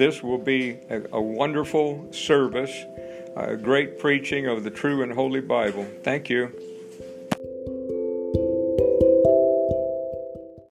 this will be a, a wonderful service, a great preaching of the true and holy Bible. Thank you.